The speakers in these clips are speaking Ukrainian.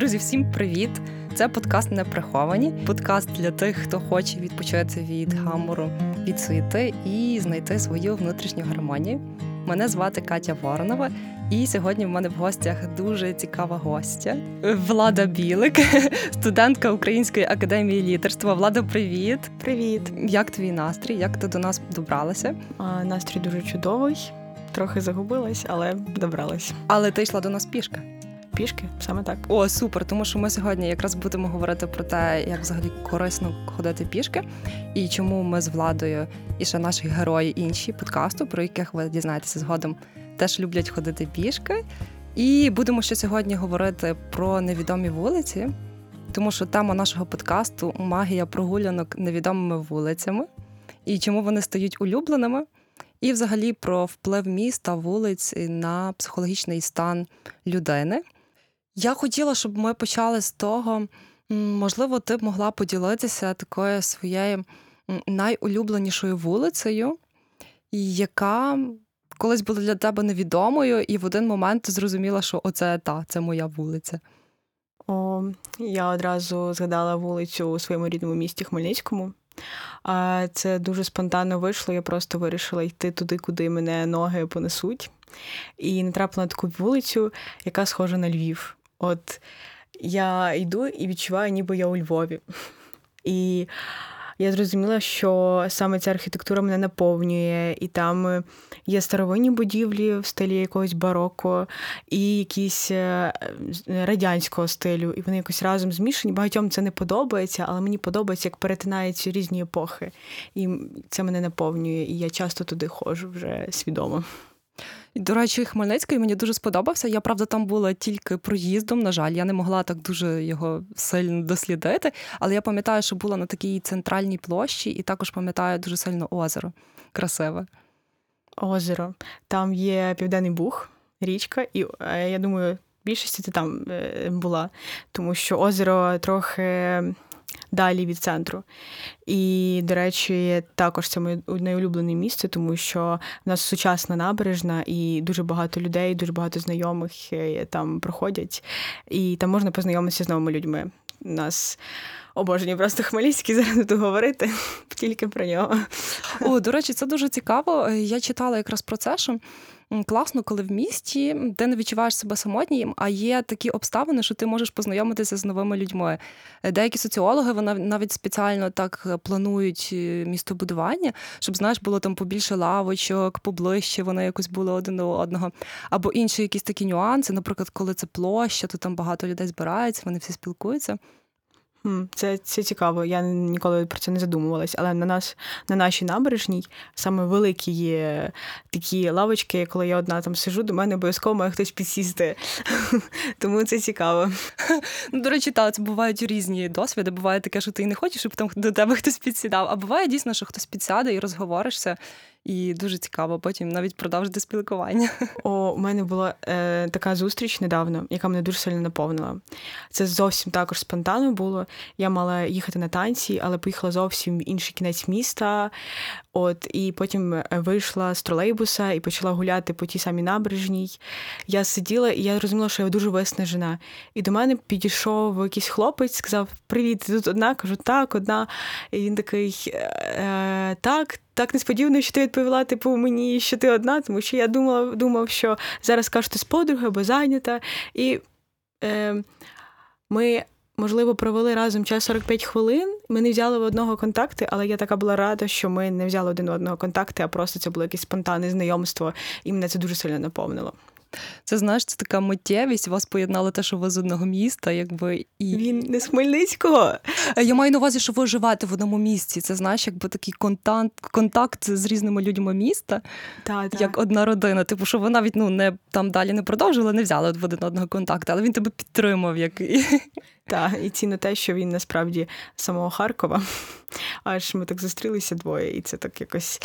Друзі, всім привіт! Це подкаст Неприховані. Подкаст для тих, хто хоче відпочити від гамору, від суєти і знайти свою внутрішню гармонію. Мене звати Катя Воронова, і сьогодні в мене в гостях дуже цікава гостя Влада Білик, студентка Української академії лідерства. Влада, привіт! Привіт! Як твій настрій? Як ти до нас добралася? А, Настрій дуже чудовий, трохи загубилась, але добралась. Але ти йшла до нас пішки пішки, саме так. О, супер! Тому що ми сьогодні якраз будемо говорити про те, як взагалі корисно ходити пішки, і чому ми з владою і ще наші герої інші подкасту, про яких ви дізнаєтеся згодом, теж люблять ходити пішки. І будемо ще сьогодні говорити про невідомі вулиці, тому що тема нашого подкасту магія прогулянок невідомими вулицями і чому вони стають улюбленими. І, взагалі, про вплив міста вулиць на психологічний стан людини. Я хотіла, щоб ми почали з того, можливо, ти б могла поділитися такою своєю найулюбленішою вулицею, яка колись була для тебе невідомою, і в один момент ти зрозуміла, що оце та, це моя вулиця. О, Я одразу згадала вулицю у своєму рідному місті Хмельницькому. Це дуже спонтанно вийшло. Я просто вирішила йти туди, куди мене ноги понесуть. І натрапила на таку вулицю, яка схожа на Львів. От я йду і відчуваю, ніби я у Львові. І я зрозуміла, що саме ця архітектура мене наповнює, і там є старовинні будівлі в стилі якогось бароко, і якісь е, радянського стилю, і вони якось разом змішані. Багатьом це не подобається, але мені подобається, як перетинаються різні епохи. І це мене наповнює, і я часто туди ходжу вже свідомо. До речі, Хмельницький мені дуже сподобався. Я правда там була тільки проїздом. На жаль, я не могла так дуже його сильно дослідити. Але я пам'ятаю, що була на такій центральній площі, і також пам'ятаю дуже сильно озеро. Красиве. Озеро. Там є Південний Буг, річка, і е, я думаю, більшості ти там е, була, тому що озеро трохи далі від центру. І, до речі, також це моє найулюблене місце, тому що в нас сучасна набережна, і дуже багато людей, дуже багато знайомих е, там проходять, і там можна познайомитися з новими людьми. У нас обожені просто Хмельницький зараз буду говорити тільки про нього. О, до речі, це дуже цікаво. Я читала якраз про це, що класно, коли в місті ти не відчуваєш себе самотнім, а є такі обставини, що ти можеш познайомитися з новими людьми. Деякі соціологи вони навіть спеціально так планують е, містобудування, щоб знаєш, було там побільше лавочок, поближче вони якось були один до одного. Або інші якісь такі нюанси. Наприклад, коли це площа, то там багато людей збирається, вони всі спілкуються. Це це цікаво. Я ніколи про це не задумувалась. Але на нас на нашій набережній саме великі є такі лавочки, коли я одна там сижу, до мене обов'язково має хтось підсісти. Тому це цікаво. Ну, До речі, так, це бувають різні досвіди. Буває таке, що ти не хочеш, щоб там до тебе хтось підсідав. А буває дійсно, що хтось підсяде і розговоришся. І дуже цікаво потім навіть продовжити спілкування. О, у мене була е, така зустріч недавно, яка мене дуже сильно наповнила. Це зовсім також спонтанно було. Я мала їхати на танці, але поїхала зовсім в інший кінець міста. От і потім е, вийшла з тролейбуса і почала гуляти по тій самій набережній. Я сиділа і я розуміла, що я дуже виснажена. І до мене підійшов якийсь хлопець, сказав: Привіт, ти тут одна? Кажу, так, одна. І він такий е, так. Так несподівано, що ти відповіла типу мені, що ти одна, тому що я думала, думав, що зараз кажу, ти з подруги або зайнята. І е, ми можливо, провели разом час 45 хвилин. Ми не взяли в одного контакти, але я така була рада, що ми не взяли один одного контакти, а просто це було якесь спонтанне знайомство, і мене це дуже сильно наповнило. Це знаєш, це така миттєвість. Вас поєднали те, що ви з одного міста, якби і він не з Хмельницького. Е, я маю на увазі, що ви живете в одному місці. Це знаєш, якби такий контакт, контакт з різними людьми міста, та, та. як одна родина. Типу, що ви навіть ну не там далі не продовжили, не взяли в один одного контакту, але він тебе підтримав. як Так, і ціно те, що він насправді з самого Харкова. Аж ми так зустрілися двоє, і це так якось.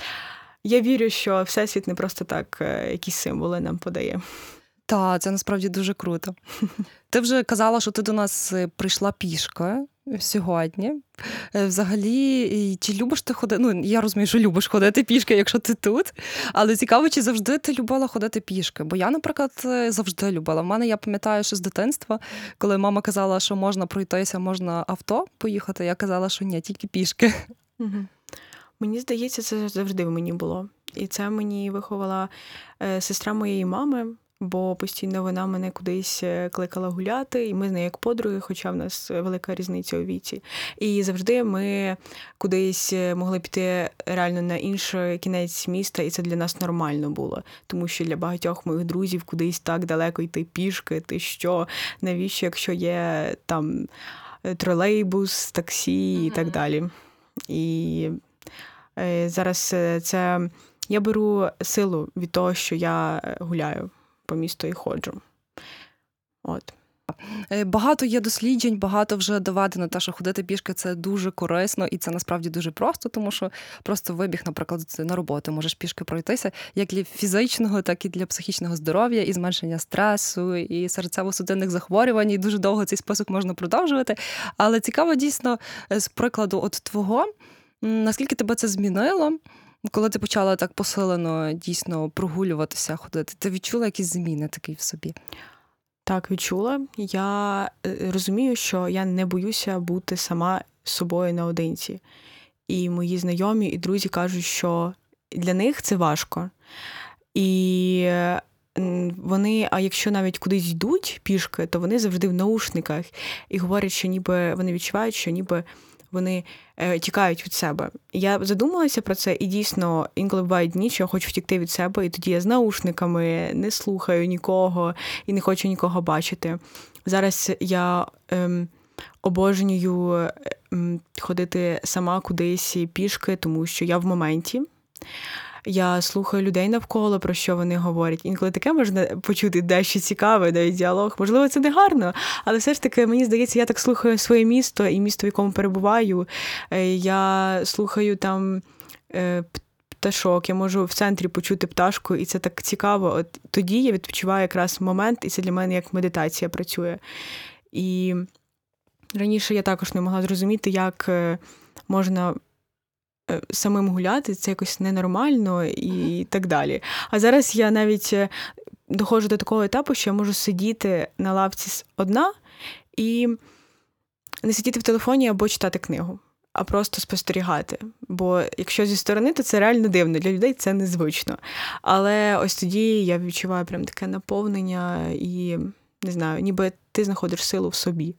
Я вірю, що всесвіт не просто так е, якісь символи нам подає. Та, це насправді дуже круто. Ти вже казала, що ти до нас е, прийшла пішка сьогодні. Е, взагалі, чи любиш ти ходити? Ну, я розумію, що любиш ходити пішки, якщо ти тут. Але цікаво, чи завжди ти любила ходити пішки? Бо я, наприклад, завжди любила. В мене я пам'ятаю, що з дитинства, коли мама казала, що можна пройтися, можна авто поїхати, я казала, що ні, тільки пішки. Угу. Мені здається, це завжди в мені було. І це мені виховала сестра моєї мами бо постійно вона мене кудись е, кликала гуляти, і ми з нею як подруги, хоча в нас велика різниця у віці. І завжди ми кудись е, могли піти реально на інший кінець міста, і це для нас нормально було. Тому що для багатьох моїх друзів кудись так далеко йти пішки, ти що, навіщо, якщо є там е, тролейбус, таксі і так далі. І зараз це я беру силу від того, що я гуляю по місту і ходжу. От. Е, багато є досліджень, багато вже доведено, те, що ходити пішки це дуже корисно, і це насправді дуже просто, тому що просто вибіг, наприклад, на роботу можеш пішки пройтися, як для фізичного, так і для психічного здоров'я, і зменшення стресу, і серцево-судинних захворювань. І дуже довго цей список можна продовжувати. Але цікаво дійсно е, з прикладу от твого, наскільки тебе це змінило. Коли ти почала так посилено дійсно прогулюватися, ходити, ти відчула якісь зміни такі в собі? Так, відчула. Я е, розумію, що я не боюся бути сама собою наодинці. І мої знайомі і друзі кажуть, що для них це важко. І вони, а якщо навіть кудись йдуть пішки, то вони завжди в наушниках і говорять, що ніби вони відчувають, що ніби вони е, тікають від себе. Я задумалася про це, і дійсно інколи бувають дні, що я хочу втікти від себе, і тоді я з наушниками не слухаю нікого і не хочу нікого бачити. Зараз я ем, обожнюю ем, ходити сама кудись пішки, тому що я в моменті. Я слухаю людей навколо, про що вони говорять. Інколи таке можна почути дещо цікаве, навіть діалог. Можливо, це не гарно, але все ж таки, мені здається, я так слухаю своє місто і місто, в якому перебуваю. Е, я слухаю там. Е, пташок, я можу в центрі почути пташку, і це так цікаво. От Тоді я відпочиваю якраз момент, і це для мене як медитація працює. І раніше я також не могла зрозуміти, як е, можна самим гуляти, це якось ненормально і так далі. А зараз я навіть е, доходжу до такого етапу, що я можу сидіти на лавці одна і не сидіти в телефоні або читати книгу. А просто спостерігати. Бо якщо зі сторони, то це реально дивно. Для людей це незвично. Але ось тоді я відчуваю прям таке наповнення і не знаю, ніби ти знаходиш силу в собі.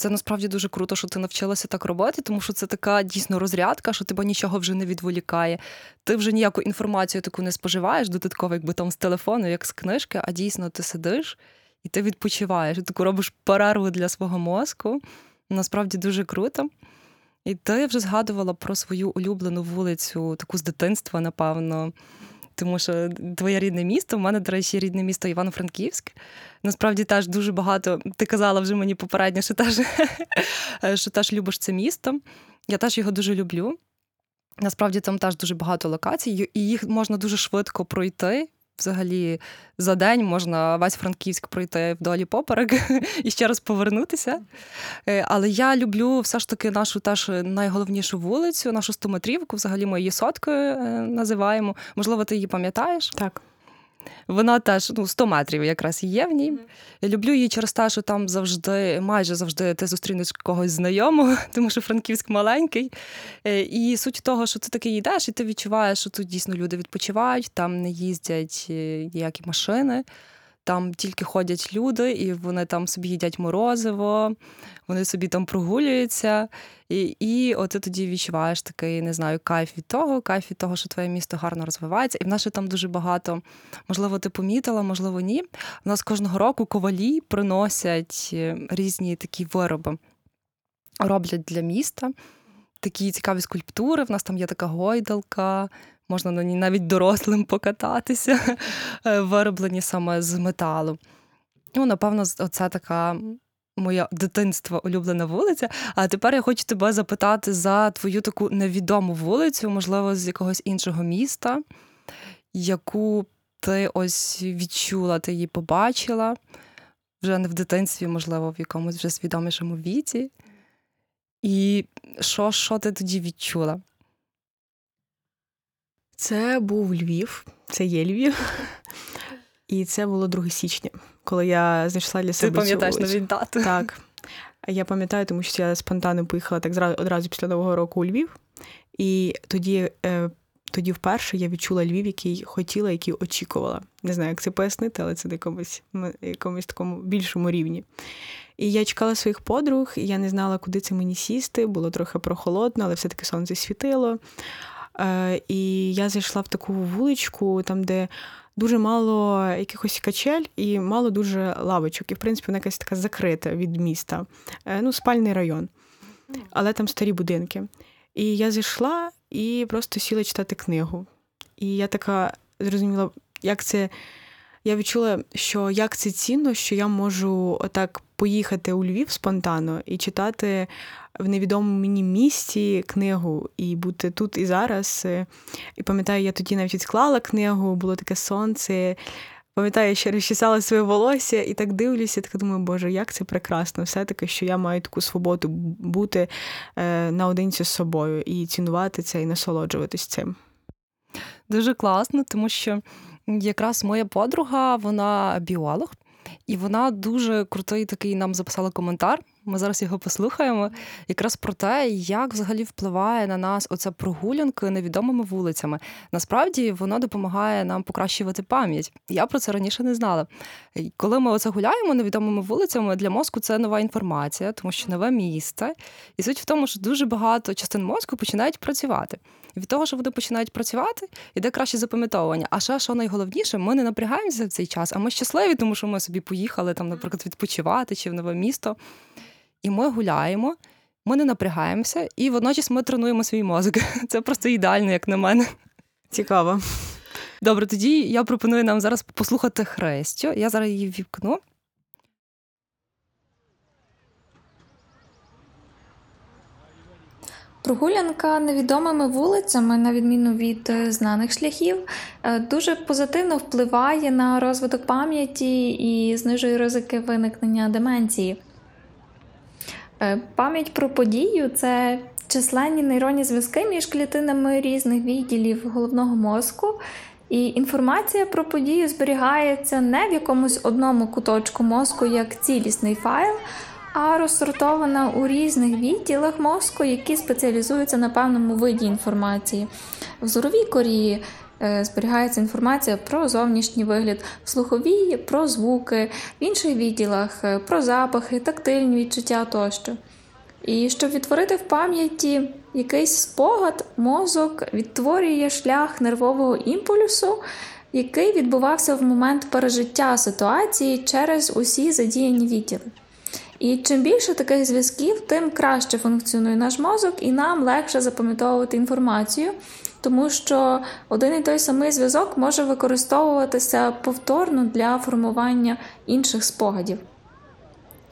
Це насправді дуже круто, що ти навчилася так робити, тому що це така дійсно розрядка, що тебе нічого вже не відволікає. Ти вже ніяку інформацію таку не споживаєш, додатково, якби там з телефону, як з книжки, а дійсно ти сидиш і ти відпочиваєш. Таку робиш перерву для свого мозку. Насправді дуже круто. І ти вже згадувала про свою улюблену вулицю, таку з дитинства, напевно тому що твоє рідне місто. У мене, до речі, рідне місто Івано-Франківськ. Насправді теж дуже багато. Ти казала вже мені попередньо, що теж, що теж любиш це місто. Я теж його дуже люблю. Насправді там теж дуже багато локацій, і їх можна дуже швидко пройти взагалі за день можна весь Франківськ пройти вдолі поперек і ще раз повернутися. Е, але я люблю все ж таки нашу теж найголовнішу вулицю, нашу стометрівку, взагалі ми її соткою е, називаємо. Можливо, ти її пам'ятаєш? Так. Вона теж ну, 100 метрів якраз є в ній. Я люблю її через те, що там завжди, майже завжди ти зустрінеш когось знайомого, тому що Франківськ маленький. Е, і суть того, що ти таки йдеш, і ти відчуваєш, що тут дійсно люди відпочивають, там не їздять е, ніякі машини там тільки ходять люди, і вони там собі їдять морозиво, вони собі там прогулюються. І і от ти тоді відчуваєш такий, не знаю, кайф від того, кайф від того, що твоє місто гарно розвивається. І в нас ще там дуже багато, можливо, ти помітила, можливо, ні. У нас кожного року ковалі приносять е, різні такі вироби, роблять для міста. Такі цікаві скульптури. В нас там є така гойдалка, можна на ній навіть дорослим покататися, е, вироблені саме з металу. Ну, напевно, це така. Моя дитинство улюблена вулиця. А тепер я хочу тебе запитати за твою таку невідому вулицю, можливо, з якогось іншого міста, яку ти ось відчула, ти її побачила вже не в дитинстві, можливо, в якомусь вже свідомішому віці. І що, що ти тоді відчула? Це був Львів, це є Львів. І це було 2 січня, коли я знайшла для себе. Ти пам'ятаєш цю... навіть дату? Так. Я пам'ятаю, тому що я спонтанно поїхала так одразу після Нового року у Львів. І тоді е, тоді вперше я відчула Львів, який хотіла, який очікувала. Не знаю, як це пояснити, але це на якомусь, якомусь такому більшому рівні. І я чекала своїх подруг, і я не знала, куди це мені сісти. Було трохи прохолодно, але все-таки сонце світило. Е, І я зайшла в таку вуличку, там, де дуже мало якихось качель і мало дуже лавочок. І, в принципі, вона якась така закрита від міста. Е, ну, спальний район. Але там старі будинки. І я зайшла і просто сіла читати книгу. І я така зрозуміла, як це. Я відчула, що як це цінно, що я можу отак поїхати у Львів спонтанно і читати в невідомому мені місті книгу, і бути тут і зараз. І пам'ятаю, я тоді навіть відклала книгу, було таке сонце. Пам'ятаю, я ще розчесала своє волосся і так дивлюся, так думаю, боже, як це прекрасно, все-таки, що я маю таку свободу бути е, наодинці з собою і цінувати це, і насолоджуватись цим. Дуже класно, тому що якраз моя подруга, вона біолог, і вона дуже крутий такий нам записала коментар. Ми зараз його послухаємо. Якраз про те, як взагалі впливає на нас оця прогулянка невідомими вулицями. Насправді воно допомагає нам покращувати пам'ять. Я про це раніше не знала. Коли ми оце гуляємо невідомими вулицями, для мозку це нова інформація, тому що нове місце. І суть в тому, що дуже багато частин мозку починають працювати. І від того, що вони починають працювати, іде краще запам'ятовування. А ще що найголовніше, ми не напрягаємося в цей час, а ми щасливі, тому що ми собі поїхали там, наприклад, відпочивати чи в нове місто. І ми гуляємо, ми не напрягаємося, і водночас ми тренуємо свій мозок. Це просто ідеально, як на мене. Цікаво. Добре, тоді я пропоную нам зараз послухати Хрестю. Я зараз її ввікну. Прогулянка невідомими вулицями, на відміну від е, знаних шляхів, е, дуже позитивно впливає на розвиток пам'яті і знижує ризики виникнення деменції. Е, пам'ять про подію це численні нейронні зв'язки між клітинами різних відділів головного мозку. І інформація про подію зберігається не в якомусь одному куточку мозку як цілісний файл, а розсортована у різних відділах мозку, які спеціалізуються на певному виді інформації. В зоровій корі е, зберігається інформація про зовнішній вигляд, в слуховій про звуки, в інших відділах е, про запахи, тактильні відчуття тощо. І щоб відтворити в пам'яті якийсь спогад, мозок відтворює шлях нервового імпульсу, який відбувався в момент пережиття ситуації через усі задіяні відділи. І чим більше таких зв'язків, тим краще функціонує наш мозок, і нам легше запам'ятовувати інформацію, тому що один і той самий зв'язок може використовуватися повторно для формування інших спогадів.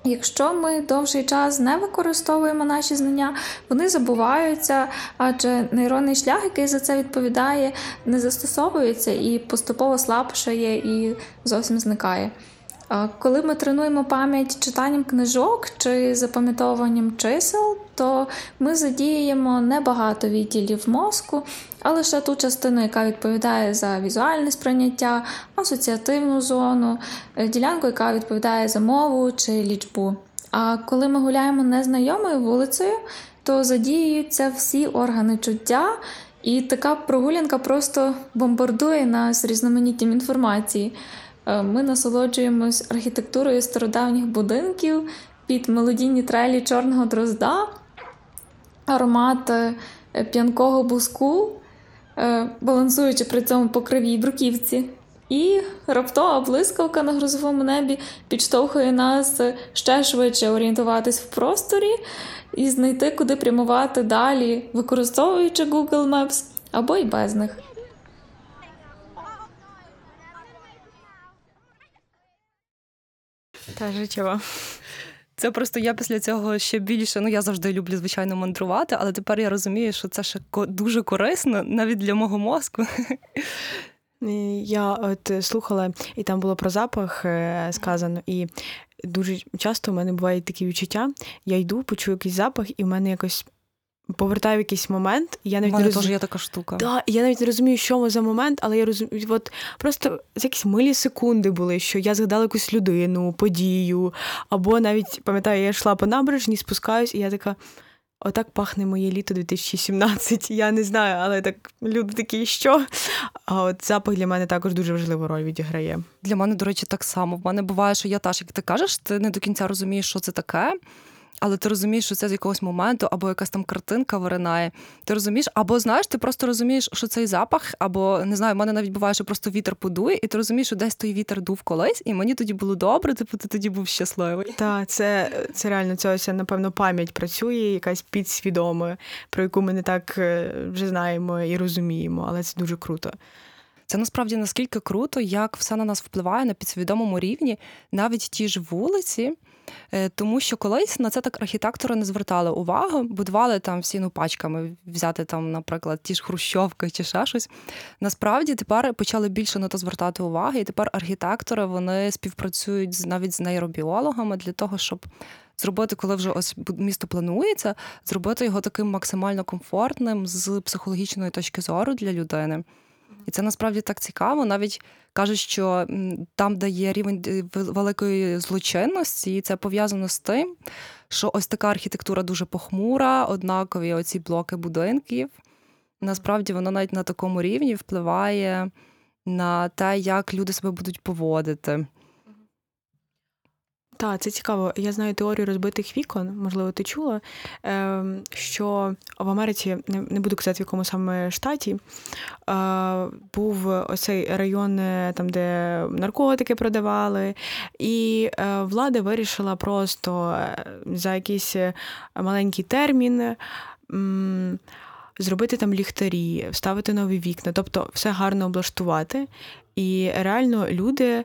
Якщо ми довший час не використовуємо наші знання, вони забуваються, адже нейронний шлях, який за це відповідає, не застосовується і поступово слабшає і зовсім зникає. Коли ми тренуємо пам'ять читанням книжок чи запам'ятовуванням чисел, то ми задіємо небагато відділів мозку, а лише ту частину, яка відповідає за візуальне сприйняття, асоціативну зону, е, ділянку, яка відповідає за мову чи лічбу. А коли ми гуляємо незнайомою вулицею, то задіюються всі органи чуття. І така прогулянка просто бомбардує нас різноманіттям інформації. Е, ми насолоджуємось архітектурою стародавніх будинків під мелодійні трелі чорного дрозда, аромат е, п'янкого буску, е, балансуючи при цьому по кривій бруківці. І раптова блискавка на грозовому небі підштовхує нас ще швидше орієнтуватись в просторі і знайти, куди прямувати далі, використовуючи Google Maps або й без них. Та життєва. Це просто я після цього ще більше. Ну я завжди люблю, звичайно, мандрувати, але тепер я розумію, що це ще дуже корисно навіть для мого мозку. Я от слухала, і там було про запах е, сказано, і дуже часто в мене бувають такі відчуття. Я йду, почую якийсь запах, і в мене якось повертаю в якийсь момент. І я навіть У мене не є така штука. Да, я навіть не розумію, що ми за момент, але я розумію, от просто якісь милі секунди були, що я згадала якусь людину, подію, або навіть пам'ятаю, я йшла по набережні, спускаюсь, і я така. Отак пахне моє літо 2017. Я не знаю, але так люди такі, що. А от запах для мене також дуже важливу роль відіграє. Для мене, до речі, так само. В мене буває, що я теж, як ти кажеш, ти не до кінця розумієш, що це таке. Але ти розумієш, що це з якогось моменту, або якась там картинка виринає. Ти розумієш, або знаєш, ти просто розумієш, що цей запах, або не знаю, в мене навіть буває, що просто вітер подує, і ти розумієш, що десь той вітер дув колись, і мені тоді було добре, типу ти тоді був щасливий. Так, це це реально це ось, напевно, пам'ять працює, якась підсвідома, про яку ми не так е, вже знаємо і розуміємо, але це дуже круто. Це насправді наскільки круто, як все на нас впливає на підсвідомому рівні, навіть ті ж вулиці. Е, тому що колись на це так архітектори не звертали увагу, будували там всі ну, пачками, взяти там, наприклад, ті ж хрущовки чи ще щось. Насправді тепер почали більше на то звертати увагу, і тепер архітектори вони співпрацюють навіть з нейробіологами для того, щоб. Зробити, коли вже ось місто планується, зробити його таким максимально комфортним з психологічної точки зору для людини. І це насправді так цікаво. Навіть кажуть, що там, де є рівень е, великої злочинності, це пов'язано з тим, що ось така архітектура дуже похмура, однакові оці блоки будинків. Насправді воно навіть на такому рівні впливає на те, як люди себе будуть поводити. Так, це цікаво. Я знаю теорію розбитих вікон, можливо, ти чула, ем, що в Америці, не буду казати, в якому саме штаті, був оцей район, е, там, де наркотики продавали, і е, влада вирішила просто е, за якийсь маленький термін. Зробити там ліхтарі, вставити нові вікна, тобто все гарно облаштувати. І реально люди Е,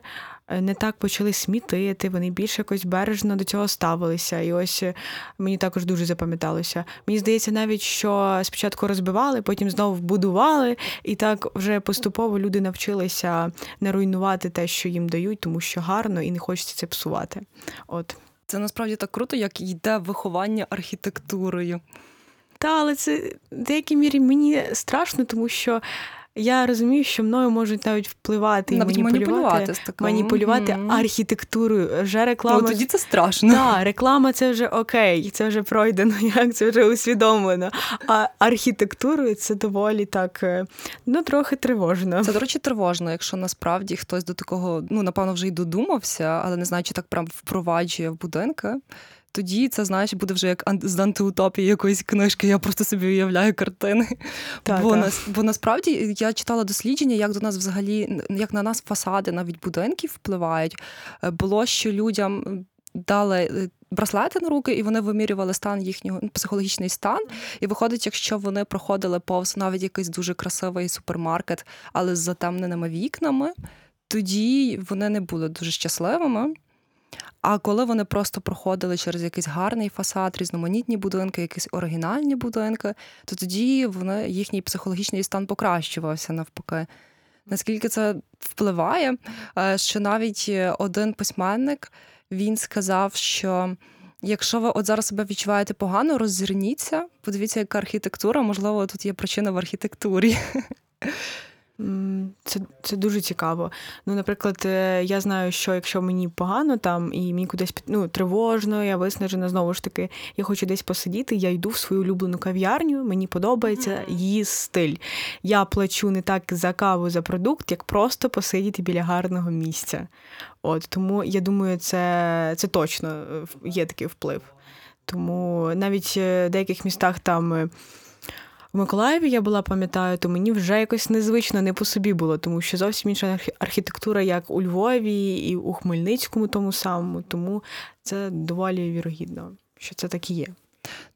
не так почали смітити, вони більш якось бережно до цього ставилися. І ось е, мені також дуже запам'яталося. Мені здається, навіть що спочатку розбивали, потім знову будували, і так вже поступово люди навчилися не руйнувати те, що їм дають, тому що гарно і не хочеться це псувати. От. Це насправді так круто, як йде виховання архітектурою. Та, але це в деякій мірі мені страшно, тому що я розумію, що мною можуть навіть впливати навіть і маніпулювати маніпулювати, маніпулювати mm-hmm. архітектурою. Вже реклама Ну, тоді це страшно. Да, реклама це вже окей, це вже пройдено, як це вже усвідомлено. А архітектурою це доволі так е, ну трохи тривожно. Це, до речі, тривожно, якщо насправді хтось до такого, ну напевно, вже й додумався, але не знаю, чи так прям впроваджує в будинки тоді це знаєш буде вже як з антиутопії якоїсь книжки. Я просто собі уявляю картини. Так, бо так. Нас, бо насправді я читала дослідження, як до нас взагалі, як на нас фасади навіть будинків впливають. Е, було що людям дали. Е, браслети на руки, і вони вимірювали стан їхнього ну, психологічний стан. І виходить, якщо вони проходили повз навіть якийсь дуже красивий супермаркет, але з затемненими вікнами, тоді вони не були дуже щасливими. А коли вони просто проходили через якийсь гарний фасад, різноманітні будинки, якісь оригінальні будинки, то тоді вони, їхній психологічний стан покращувався навпаки. Наскільки це впливає, е, що навіть один письменник він сказав, що якщо ви от зараз себе відчуваєте погано, роззирніться, подивіться, яка архітектура, можливо, тут є причина в архітектурі. Це це дуже цікаво. Ну, наприклад, е, я знаю, що якщо мені погано там і мені кудись ну, тривожно, я виснажена, знову ж таки, я хочу десь посидіти, я йду в свою улюблену кав'ярню, мені подобається її стиль. Я плачу не так за каву за продукт, як просто посидіти біля гарного місця. От Тому я думаю, це, це точно е, є такий вплив. Тому навіть е, в деяких містах там в Миколаєві я була, пам'ятаю, то мені вже якось незвично не по собі було, тому що зовсім інша архітектура, як у Львові і у Хмельницькому, тому самому. Тому це доволі вірогідно, що це так і є.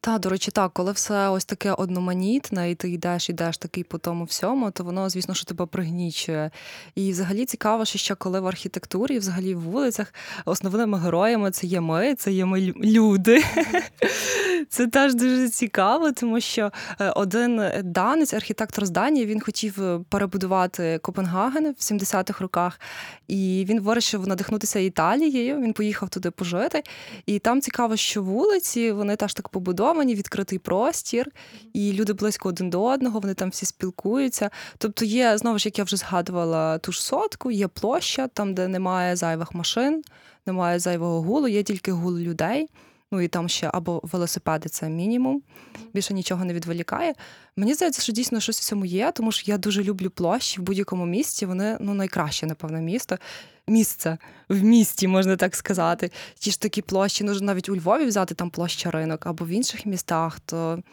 Та, до речі, так, коли все ось таке одноманітне, і ти йдеш, йдеш такий по тому всьому, то воно, звісно, що тебе пригнічує. І взагалі цікаво, що ще коли в архітектурі, взагалі в вулицях, основними героями це є ми, це є ми люди. Це теж дуже цікаво, тому що е, один данець, архітектор з Данії, він хотів е, перебудувати Копенгаген в 70-х роках, і він вирішив надихнутися Італією. Він поїхав туди пожити. І там цікаво, що вулиці вони теж так побудовані, відкритий простір, і люди близько один до одного, вони там всі спілкуються. Тобто є знову ж, як я вже згадувала, ту ж сотку, є площа, там, де немає зайвих машин, немає зайвого гулу, є тільки гул людей. Ну і там ще або велосипеди це мінімум, більше нічого не відволікає. Мені здається, що дійсно щось в цьому є, тому що я дуже люблю площі в будь-якому місті. Вони ну найкраще, напевно, місто. Місце в місті, можна так сказати. Ті ж такі площі, ну навіть у Львові взяти там площа ринок або в інших містах, то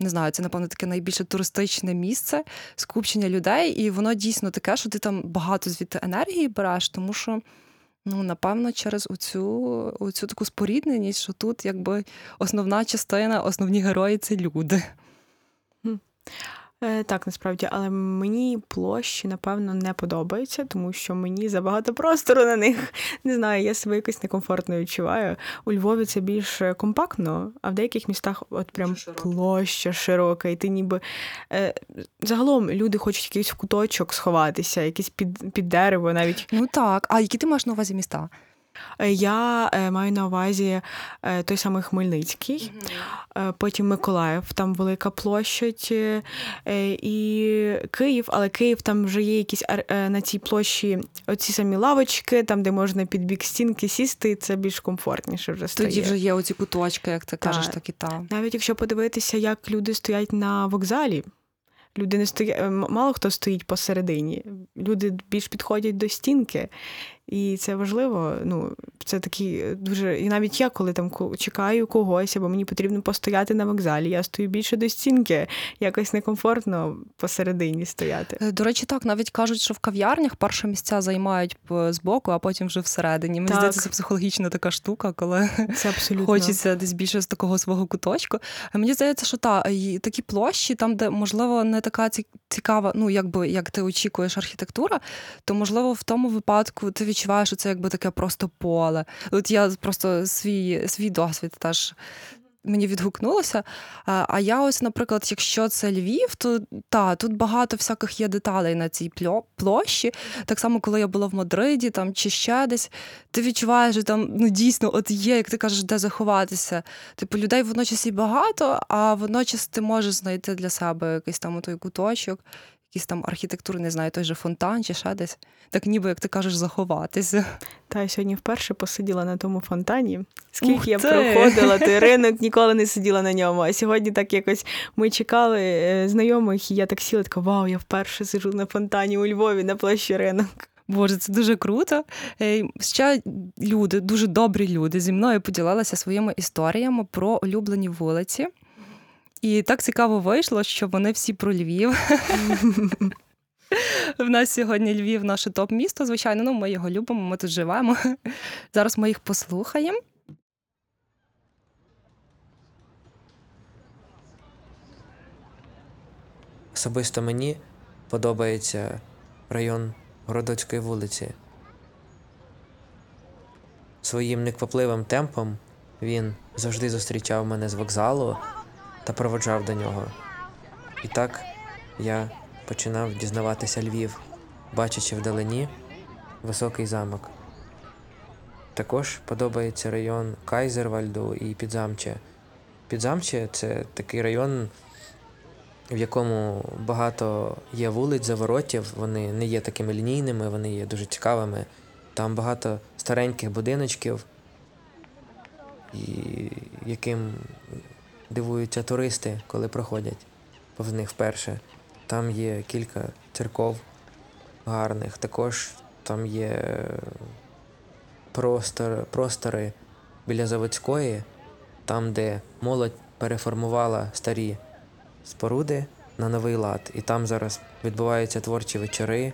не знаю, це, напевно, таке найбільше туристичне місце, скупчення людей, і воно дійсно таке, що ти там багато звідти енергії береш, тому що. Ну, напевно, через оцю, оцю таку спорідненість, що тут якби основна частина, основні герої це люди. Е, Так, насправді, але мені площі, напевно, не подобаються, тому що мені забагато простору на них. Не знаю, я себе якось некомфортно відчуваю. У Львові це більш компактно, а в деяких містах от прям площа широка, і ти ніби е, загалом люди хочуть якийсь куточок сховатися, якийсь під, під дерево навіть. Ну так, а які ти маєш на увазі міста? Е, Я е, маю на увазі е, той самий Хмельницький, е, потім Миколаїв, там велика площадь, і Київ, але Київ там вже є якісь на цій площі оці самі лавочки, там, де можна під бік стінки сісти, і це більш комфортніше вже стає. Тоді вже є оці куточки, як ти кажеш, так і там. Навіть якщо подивитися, як люди стоять на вокзалі. Люди не стоять, мало хто стоїть посередині. Люди більш підходять до стінки. І це важливо. Ну, це такі дуже. І навіть я, коли там чекаю когось, або мені потрібно постояти на вокзалі, я стою більше до стінки. Якось некомфортно посередині стояти. Е, До речі, так навіть кажуть, що в кав'ярнях перше місця займають п- збоку, а потім вже всередині. Мені Так. здається, це психологічна така штука, коли Це абсолютно хочеться десь більше з такого свого куточку. А мені здається, що та і такі площі, там, де можливо не така ці- цікава, ну якби як ти очікуєш архітектура, то можливо в тому випадку ти відчуваєш, що це якби таке просто поле. От я просто свій, свій досвід теж. Мені відгукнулося. А я ось, наприклад, якщо це Львів, то та тут багато всяких є деталей на цій площі. Так само, коли я була в Мадриді там чи ще десь, ти відчуваєш, що там ну дійсно от є, як ти кажеш, де заховатися. Типу, людей водночас і багато, а водночас ти можеш знайти для себе якийсь там той куточок, якийсь там архітектури, не знаю, той же фонтан чи ще десь. Так ніби, як ти кажеш, заховатися. Та я сьогодні вперше посиділа на тому фонтані. Скільки Ух я ти! проходила той ринок, ніколи не сиділа на ньому. А сьогодні так якось ми чекали е, знайомих, і я так сіла, така вау, я вперше сиджу на фонтані у Львові на площі ринок. Боже, це дуже круто. Е, Ще люди, дуже добрі люди зі мною поділилися своїми історіями про улюблені вулиці. І так цікаво вийшло, що вони всі про Львів. В нас сьогодні Львів наше топ-місто, звичайно, ну ми його любимо, ми тут живемо. Зараз ми їх послухаємо. Особисто мені подобається район Городоцької вулиці. Своїм неквапливим темпом він завжди зустрічав мене з вокзалу та проводжав до нього. І так я починав дізнаватися Львів, бачачи вдалині високий замок. Також подобається район Кайзервальду і Підзамче. Підзамче це такий район, в якому багато є вулиць, заворотів, вони не є такими лінійними, вони є дуже цікавими. Там багато стареньких будиночків, і яким дивуються туристи, коли проходять повз них вперше. Там є кілька церков гарних, також там є простор, простори біля заводської, там, де молодь переформувала старі споруди на новий лад. І там зараз відбуваються творчі вечори,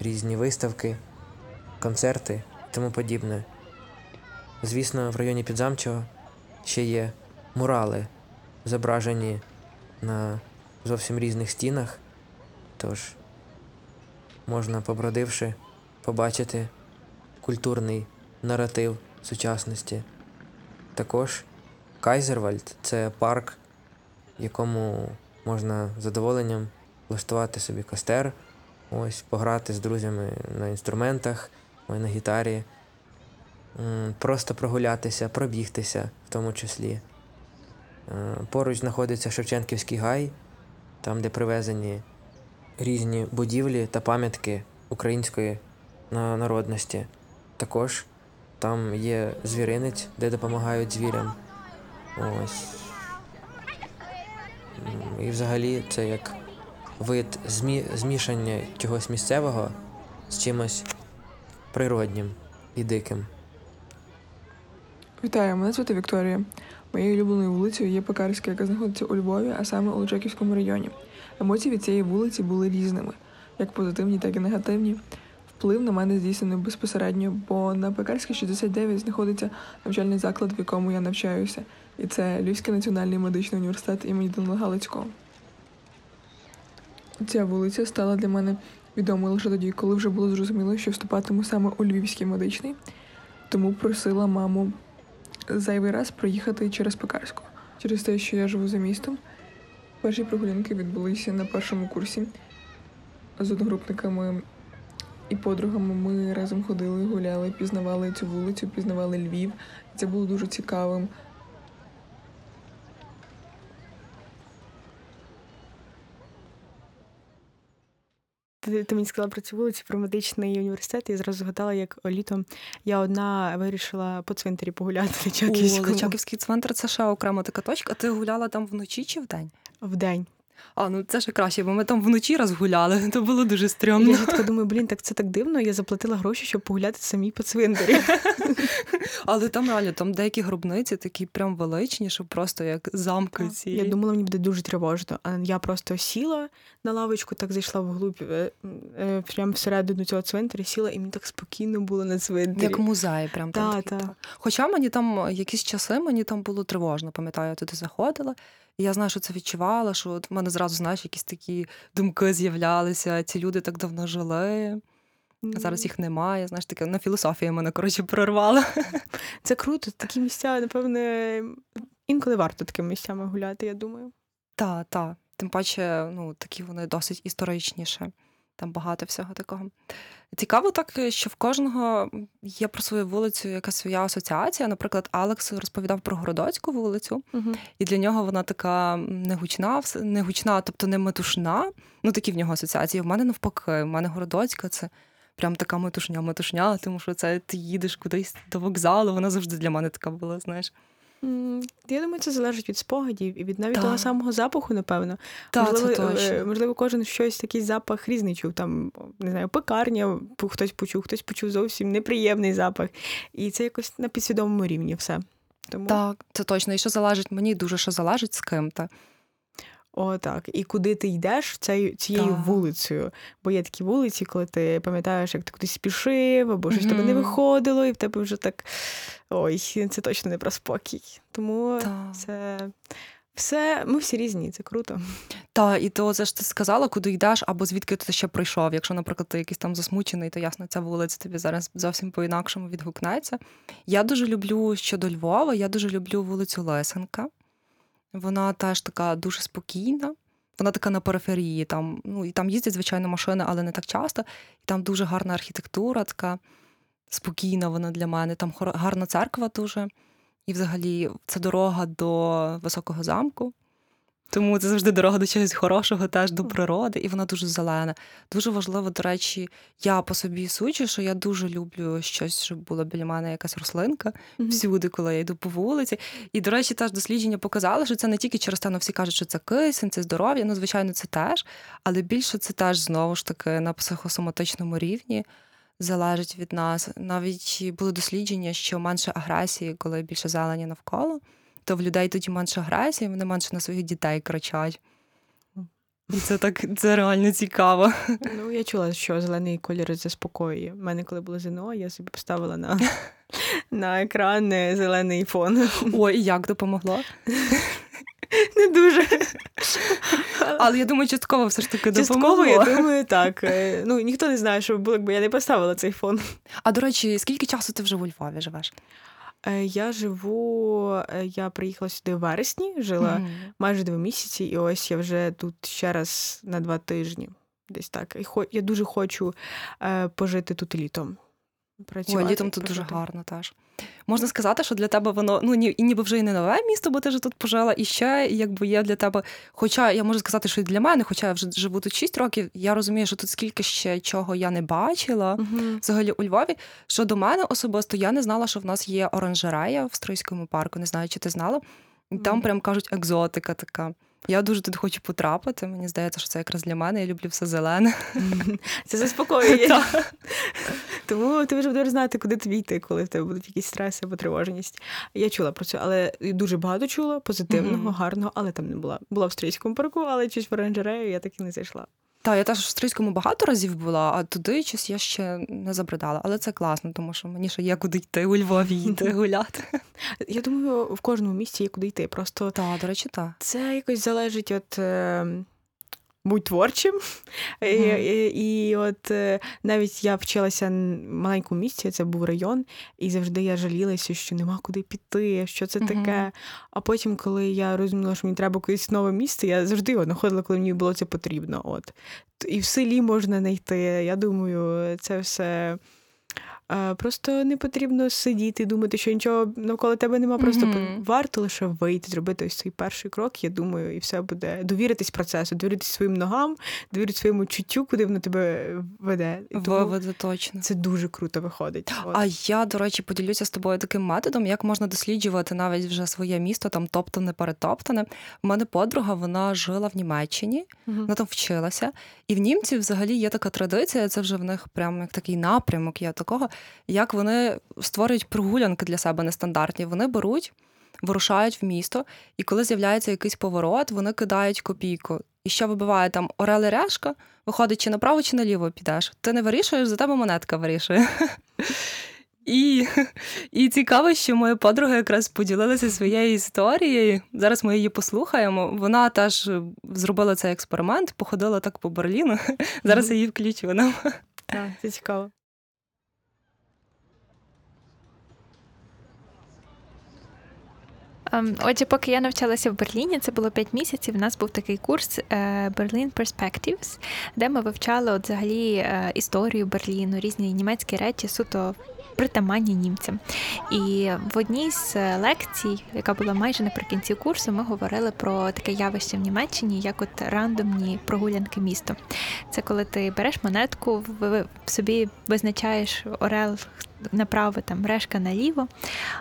різні виставки, концерти і тому подібне. Звісно, в районі Підзамчого ще є мурали, зображені на зовсім різних стінах. Тож можна, побродивши, побачити культурний наратив сучасності. Також Кайзервальд це парк, в якому можна з задоволенням влаштувати собі костер, ось, пограти з друзями на інструментах, на гітарі, просто прогулятися, пробігтися в тому числі. Е, Поруч знаходиться Шевченківський гай, там, де привезені різні будівлі та пам'ятки української народності. Також там є звіринець, де допомагають звірям. Ось. І взагалі це як вид змі... змішання чогось місцевого з чимось природнім і диким. Вітаю, мене звати Вікторія. Моєю улюбленою вулицею є Пекарська, яка знаходиться у Львові, а саме у Лучаківському районі. Емоції від цієї вулиці були різними, як позитивні, так і негативні. Вплив на мене здійснений безпосередньо, бо на Пекарській 69 знаходиться навчальний заклад, в якому я навчаюся, і це Львівський національний медичний університет імені Данила Галицького. Ця вулиця стала для мене відомою лише тоді, коли вже було зрозуміло, що вступатиму саме у Львівський медичний, тому просила маму зайвий раз проїхати через Пекарську. Через те, що я живу за містом. Перші прогулянки відбулися на першому курсі з одногрупниками і подругами. Ми разом ходили, гуляли, пізнавали цю вулицю, пізнавали Львів. Це було дуже цікавим. Ти, ти мені сказала про цю вулицю, про медичний університет. Я зразу згадала, як літом я одна вирішила по цвинтарі погуляти на О, Личаківський центр це ще окрема така точка. А ти гуляла там вночі чи вдень? в день. А, ну це ще краще, бо ми там вночі раз гуляли, то було дуже І стрьомно. я думаю, блін, так це так дивно. Я заплатила гроші, щоб погуляти самі по цвинтарі. Але там реально там деякі гробниці такі прям величні, що просто як замки ці. Я думала, мені буде дуже тривожно. А я просто сіла на лавочку, так зайшла вглуб, е, е, прямо всередину цього цвинтаря, сіла, і мені так спокійно було на цвинтарі. Як музей, прям там Та, такий, та. так. Хоча мені там якісь часи мені там було тривожно, пам'ятаю, я туди заходила. І я знаю, що це відчувала, що от в мене зразу, знаєш, якісь такі думки з'являлися. Ці люди так давно жили, зараз їх немає. Знаєш, таке на філософія мене коротше прорвала. Це круто. Такі місця, напевне, інколи варто такими місцями гуляти, я думаю. Та, та. Тим паче, ну, такі вони досить історичніше. Там багато всього такого. Цікаво так, що в кожного є про свою вулицю якась своя асоціація. Наприклад, Алекс розповідав про Городоцьку вулицю, і для нього вона така негучна, вс- негучна, тобто не метушна. Ну, такі в нього асоціації. В мене навпаки, в мене Городоцька це прям така метушня, метушня, тому що це ти їдеш кудись до вокзалу. Вона завжди для мене така була, знаєш. Я думаю, це залежить від спогадів і від навіть Та. того самого запаху, напевно. Та, можливо, це точно. можливо, кожен щось такий запах різний чув. Там не знаю, пекарня, хтось почув, хтось почув зовсім неприємний запах. І це якось на підсвідомому рівні все. Тому Так, це точно. І що залежить мені дуже, що залежить з ким та. О, так. І куди ти йдеш цією, цією Так. вулицею? Бо є такі вулиці, коли ти пам'ятаєш, як ти кудись спішив, або щось в тебе не виходило, і в тебе вже так ой, це точно не про спокій. Тому Та. це все, ми всі різні, це круто. Та, і то це ж ти сказала, куди йдеш, або звідки ти ще прийшов. Якщо, наприклад, ти якийсь там засмучений, то ясно, ця вулиця тобі зараз зовсім по-інакшому відгукнеться. Я дуже люблю щодо Львова, я дуже люблю вулицю Лесенка. Вона теж така дуже спокійна. Вона така на периферії. Там, ну, і там їздять, звичайно, машини, але не так часто. І там дуже гарна архітектура, така спокійна вона для мене. Там гарна церква дуже. І взагалі це дорога до високого замку. Тому це завжди дорога до чогось хорошого, теж до природи, і вона дуже зелена. Дуже важливо, до речі, я по собі сучу, що я дуже люблю щось, щоб була біля мене якась рослинка всюди, коли я йду по вулиці. І, до речі, теж дослідження показали, що це не тільки через те, ну всі кажуть, що це кисень, це здоров'я. Ну, звичайно, це теж, але більше це теж знову ж таки на психосоматичному рівні. Залежить від нас. Навіть були дослідження, що менше агресії, коли більше зелені навколо, то в людей тоді менше агресії, вони менше на своїх дітей кричать. І це так це реально цікаво. Ну, я чула, що зелений колір заспокоює. У мене, коли було ЗНО, я собі поставила на, на екран е, зелений фон. Ой, і як допомогло? Не дуже. Але я думаю, частково все ж таки Частково, я думаю, так. Е, Ну, ніхто не знає, що було, якби я не поставила цей фон. А до речі, скільки часу ти вже у Львові живеш? Е, Я живу, е, я приїхала сюди в вересні, жила Мгм. майже два місяці, і ось я вже тут ще раз на два тижні. Десь так. І хо- я дуже хочу е, пожити тут літом. Працювати О, літом тут дуже гарно теж. Можна сказати, що для тебе воно ну ні, і ніби вже і не нове місто, бо ти ж тут пожила, і ще якби є для тебе. Хоча я можу сказати, що і для мене, хоча я вже живу тут 6 років, я розумію, що тут скільки ще чого я не бачила. Мгм. Взагалі у Львові, що до мене особисто я не знала, що в нас є оранжерея в Стрийському парку. Не знаю, чи ти знала. І Там прям кажуть екзотика така. Я дуже тут хочу потрапити. Мені здається, що це якраз для мене. Я люблю все зелене. Це заспокоює. Тому ти вже будеш знати, куди тобі йти, коли в тебе будуть якісь стреси або тривоженість. Я чула про це, але дуже багато чула, позитивного, гарного, але там не була. Була в австрійському парку, але щось в оранжерею я так і не зайшла. Та я теж в Стрийському багато разів була, а туди щось я ще не забридала. Але це класно, тому що мені ще є куди йти у Львові йти гуляти. Я думаю, в кожному місці є куди йти. Просто Та, до речі, так. це якось залежить від. Е... Будь творчим. І, Мгм. і, і от е, навіть я вчилася в маленькому місті, це був район, і завжди я жалілася, що нема куди піти, що це Мгм. таке. А потім, коли я розуміла, що мені треба кудись нове місце, я завжди його знаходила, коли мені було це потрібно. От. І в селі можна знайти. Я думаю, це все. Е, Просто не потрібно сидіти і думати, що нічого навколо тебе нема. Просто Мгм. варто лише вийти, зробити ось цей перший крок, я думаю, і все буде довіритись процесу, довіритись своїм ногам, довіритись своєму чуттю, куди воно тебе веде. Виведе точно. це дуже круто виходить. От. А я, до речі, поділюся з тобою таким методом, як можна досліджувати навіть вже своє місто, там топтане, перетоптане. У мене подруга, вона жила в Німеччині, Мгм. вона там вчилася. І в німців взагалі є така традиція, це вже в них прямо як такий напрямок є такого, як вони створюють прогулянки для себе нестандартні. Вони беруть, вирушають в місто, і коли з'являється якийсь поворот, вони кидають копійку. І що вибиває там орел і решка, виходить, чи направо, чи наліво підеш. Ти не вирішуєш, за тебе монетка вирішує. І, і цікаво, що моя подруга якраз поділилася своєю історією. Зараз ми її послухаємо. Вона теж зробила цей експеримент, походила так по Берліну. Зараз я її включу нам. Так, це цікаво. Отже, поки я навчалася в Берліні, це було 5 місяців. У нас був такий курс е, Berlin Perspectives, де ми вивчали от взагалі е, історію Берліну, різні німецькі речі, суто притаманні німцям. І в одній з е, лекцій, яка була майже наприкінці курсу, ми говорили про таке явище в Німеччині, як от рандомні прогулянки містом. Це коли ти береш монетку, собі визначаєш орел направо, там решка наліво.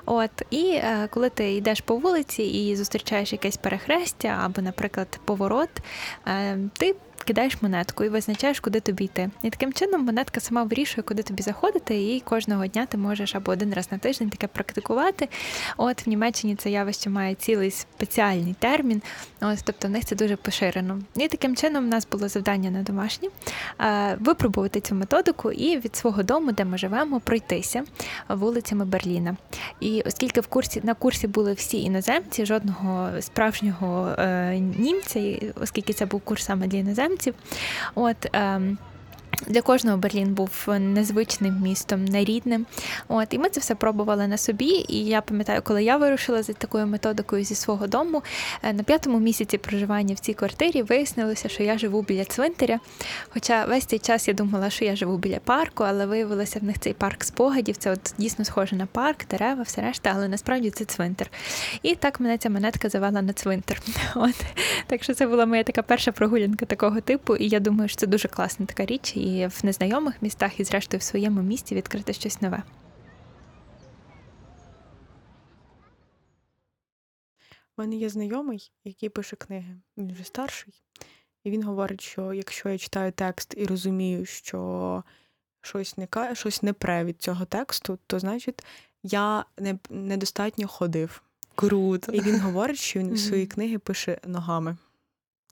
От і е, коли ти йдеш по вулиці і зустрічаєш якесь перехрестя або, наприклад, поворот, е, ти кидаєш монетку і визначаєш, куди тобі йти. І таким чином монетка сама вирішує, куди тобі заходити, і кожного дня ти можеш або один раз на тиждень таке практикувати. От в Німеччині це явище має цілий спеціальний термін. От, тобто в них це дуже поширено. І таким чином в нас було завдання на домашнє е, випробувати цю методику і від свого дому, де ми живемо, пройтися вулицями Берліна. І оскільки в курсі на курсі були всі іноземці, жодного справжнього е, німця, оскільки це був курс саме для іноземців, от. ем, для кожного Берлін був незвичним містом, нерідним. От, і ми це все пробували на собі. І я пам'ятаю, коли я вирушила за такою методикою зі свого дому, е, на п'ятому місяці проживання в цій квартирі вияснилося, що я живу біля цвинтаря. Хоча весь цей час я думала, що я живу біля парку, але виявилося в них цей парк спогадів. Це от дійсно схоже на парк, дерева, все решта, але насправді це цвинтар. І так мене ця монетка завела на цвинтар. От так що це була моя така перша прогулянка такого типу, і я думаю, що це дуже класна така річ. І в незнайомих містах, і зрештою в своєму місті відкрити щось нове. У мене є знайомий, який пише книги. Він вже старший. І він говорить, що якщо я читаю текст і розумію, що щось не щось не пре від цього тексту, то значить я не, недостатньо ходив. Круто. І він говорить, що він Мгм. свої книги пише ногами.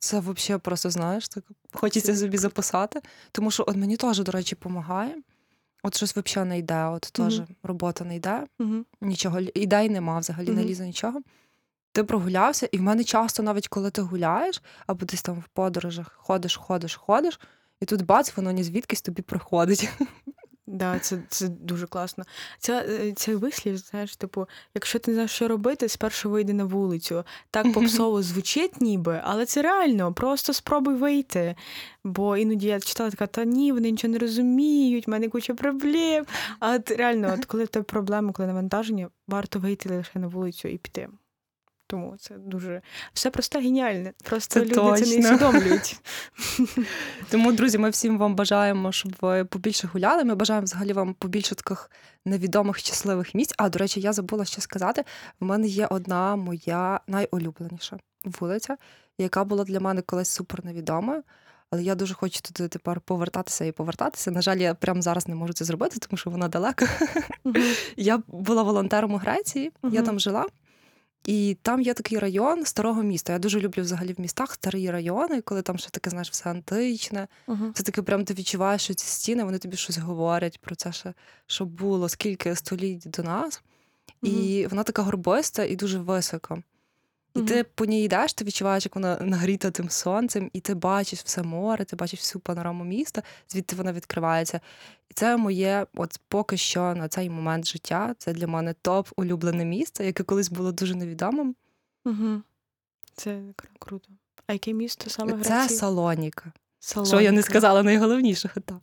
Це взагалі просто знаєш, так хочеться собі записати. Тому що от мені теж, до речі, допомагає. От щось взагалі не йде, от теж Мгм. робота не йде, Угу. нічого, ідей нема взагалі, не Мгм. лізе нічого. Ти прогулявся, і в мене часто, навіть коли ти гуляєш, або десь там в подорожах ходиш, ходиш, ходиш, і тут бац, воно ні звідкись тобі приходить. Да, це, це дуже класно. Ця, е, цей вислів, знаєш, типу, якщо ти не знаєш, що робити, спершу вийди на вулицю. Так попсово звучить ніби, але це реально, просто спробуй вийти. Бо іноді я читала така, та ні, вони нічого не розуміють, в мене куча проблем. А от реально, от коли в тебе проблеми, коли навантаження, варто вийти лише на вулицю і піти. Тому це дуже все просто геніальне. Просто Це люди це не усвідомлюють. Тому, друзі, ми всім вам бажаємо, щоб ви побільше гуляли. Ми бажаємо взагалі вам побільше таких невідомих щасливих місць. А до речі, я забула ще сказати: в мене є одна моя найулюбленіша вулиця, яка була для мене колись супер невідомою. Але я дуже хочу туди тепер повертатися і повертатися. На жаль, я прямо зараз не можу це зробити, тому що вона далеко. Я була волонтером у Греції, я там жила. І там є такий район старого міста. Я дуже люблю взагалі в містах старі райони, коли там ще таке, знаєш, все античне. Мгм. Це таке, прям ти відчуваєш, що ці стіни вони тобі щось говорять про це, ще, що було, скільки століть до нас. І вона така горбиста і дуже висока. І ти по ній йдеш, ти відчуваєш, як вона нагріта тим сонцем, і ти бачиш все море, ти бачиш всю панораму міста, звідти вона відкривається. І це моє, от поки що на цей момент життя, це для мене топ улюблене місце, яке колись було дуже невідомим. Угу. Це круто. А яке місто саме в Це Греції? Салоніка. Що я не сказала найголовнішого. Так.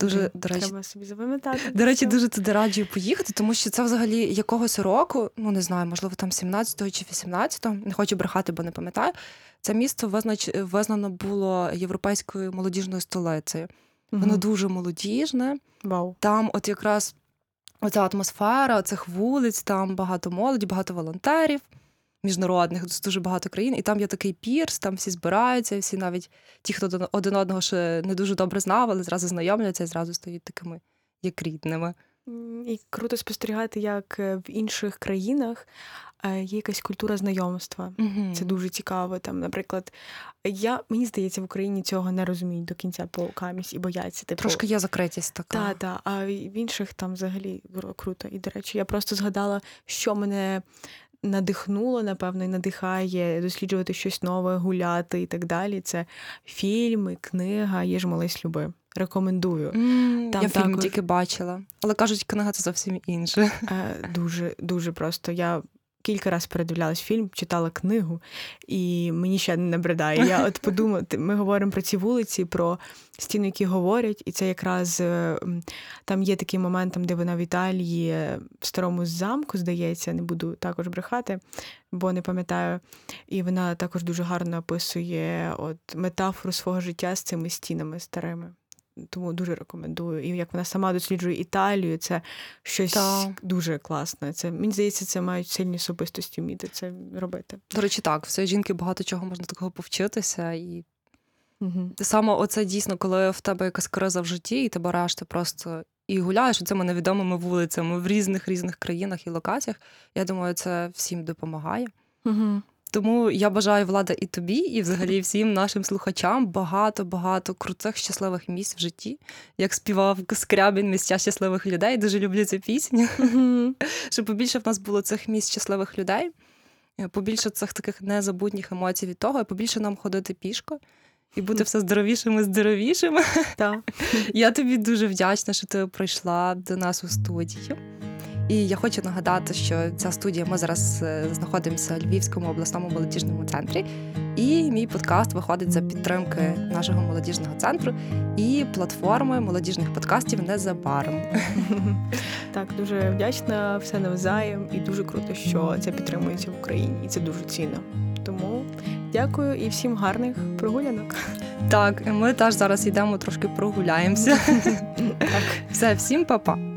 Дуже, до речі, Треба собі запам'ятати. До речі, дуже туди раджу поїхати, тому що це взагалі якогось року, ну не знаю, можливо, там 17-го чи 18-го, не хочу брехати, бо не пам'ятаю. Це місто визнач... визнано було європейською молодіжною столицею. Воно дуже молодіжне. Вау. Там, от якраз оця атмосфера, цих вулиць, там багато молоді, багато волонтерів міжнародних, з дуже багато країн. І там є такий пірс, там всі збираються, всі навіть ті, хто один- одного ще не дуже добре знав, але зразу знайомляться і зразу стають такими як рідними. І круто спостерігати, як е, в інших країнах е, є якась культура знайомства. Це дуже цікаво. Там, наприклад, я мені здається, в Україні цього не розуміють до кінця по камість і бояться. Типу, Трошки є закритість така. Та, та, а в інших там взагалі круто. І, до речі, я просто згадала, що мене надихнуло, напевно, і надихає досліджувати щось нове, гуляти і так далі. Це фільми, книга «Є ж молись люби. Рекомендую. Mm, Там я фільм тільки бачила. Але кажуть, книга це зовсім інше. Е, Дуже, дуже просто. Я кілька разів передивлялась фільм, читала книгу, і мені ще не набридає. Я от подумала, ми говоримо про ці вулиці, про стіни, які говорять, і це якраз е, там є такий момент, там, де вона в Італії е, в старому замку, здається, не буду також брехати, бо не пам'ятаю. І вона також дуже гарно описує от метафору свого життя з цими стінами старими. Тому дуже рекомендую. І як вона сама досліджує Італію, це щось Так. дуже класне. Це мені здається, це мають сильні особистості вміти це робити. До речі, так, в цієї жінки багато чого можна такого повчитися. І Угу. саме оце дійсно, коли в тебе якась криза в житті, і ти береш ти просто і гуляєш цими невідомими вулицями в різних різних країнах і локаціях. Я думаю, це всім допомагає. Угу. Тому я бажаю влада і тобі, і взагалі всім нашим слухачам багато багато крутих щасливих місць в житті. Як співав Скрябін місця щасливих людей. Дуже люблю цю пісню. Щоб побільше в нас було цих місць щасливих людей, е, побільше цих таких незабутніх емоцій від того, і побільше нам ходити пішко. І бути все здоровішими, здоровішими. Так. Я тобі дуже вдячна, що ти прийшла до нас у студію. І я хочу нагадати, що ця студія ми зараз е, знаходимося в Львівському обласному молодіжному центрі. І мій подкаст виходить за підтримки нашого молодіжного центру і платформи молодіжних подкастів незабаром. Так, дуже вдячна, все навзаєм, і дуже круто, що це підтримується в Україні, і це дуже цінно. Тому дякую і всім гарних прогулянок. Так, ми теж зараз йдемо трошки прогуляємося. Так. Все, всім па-па.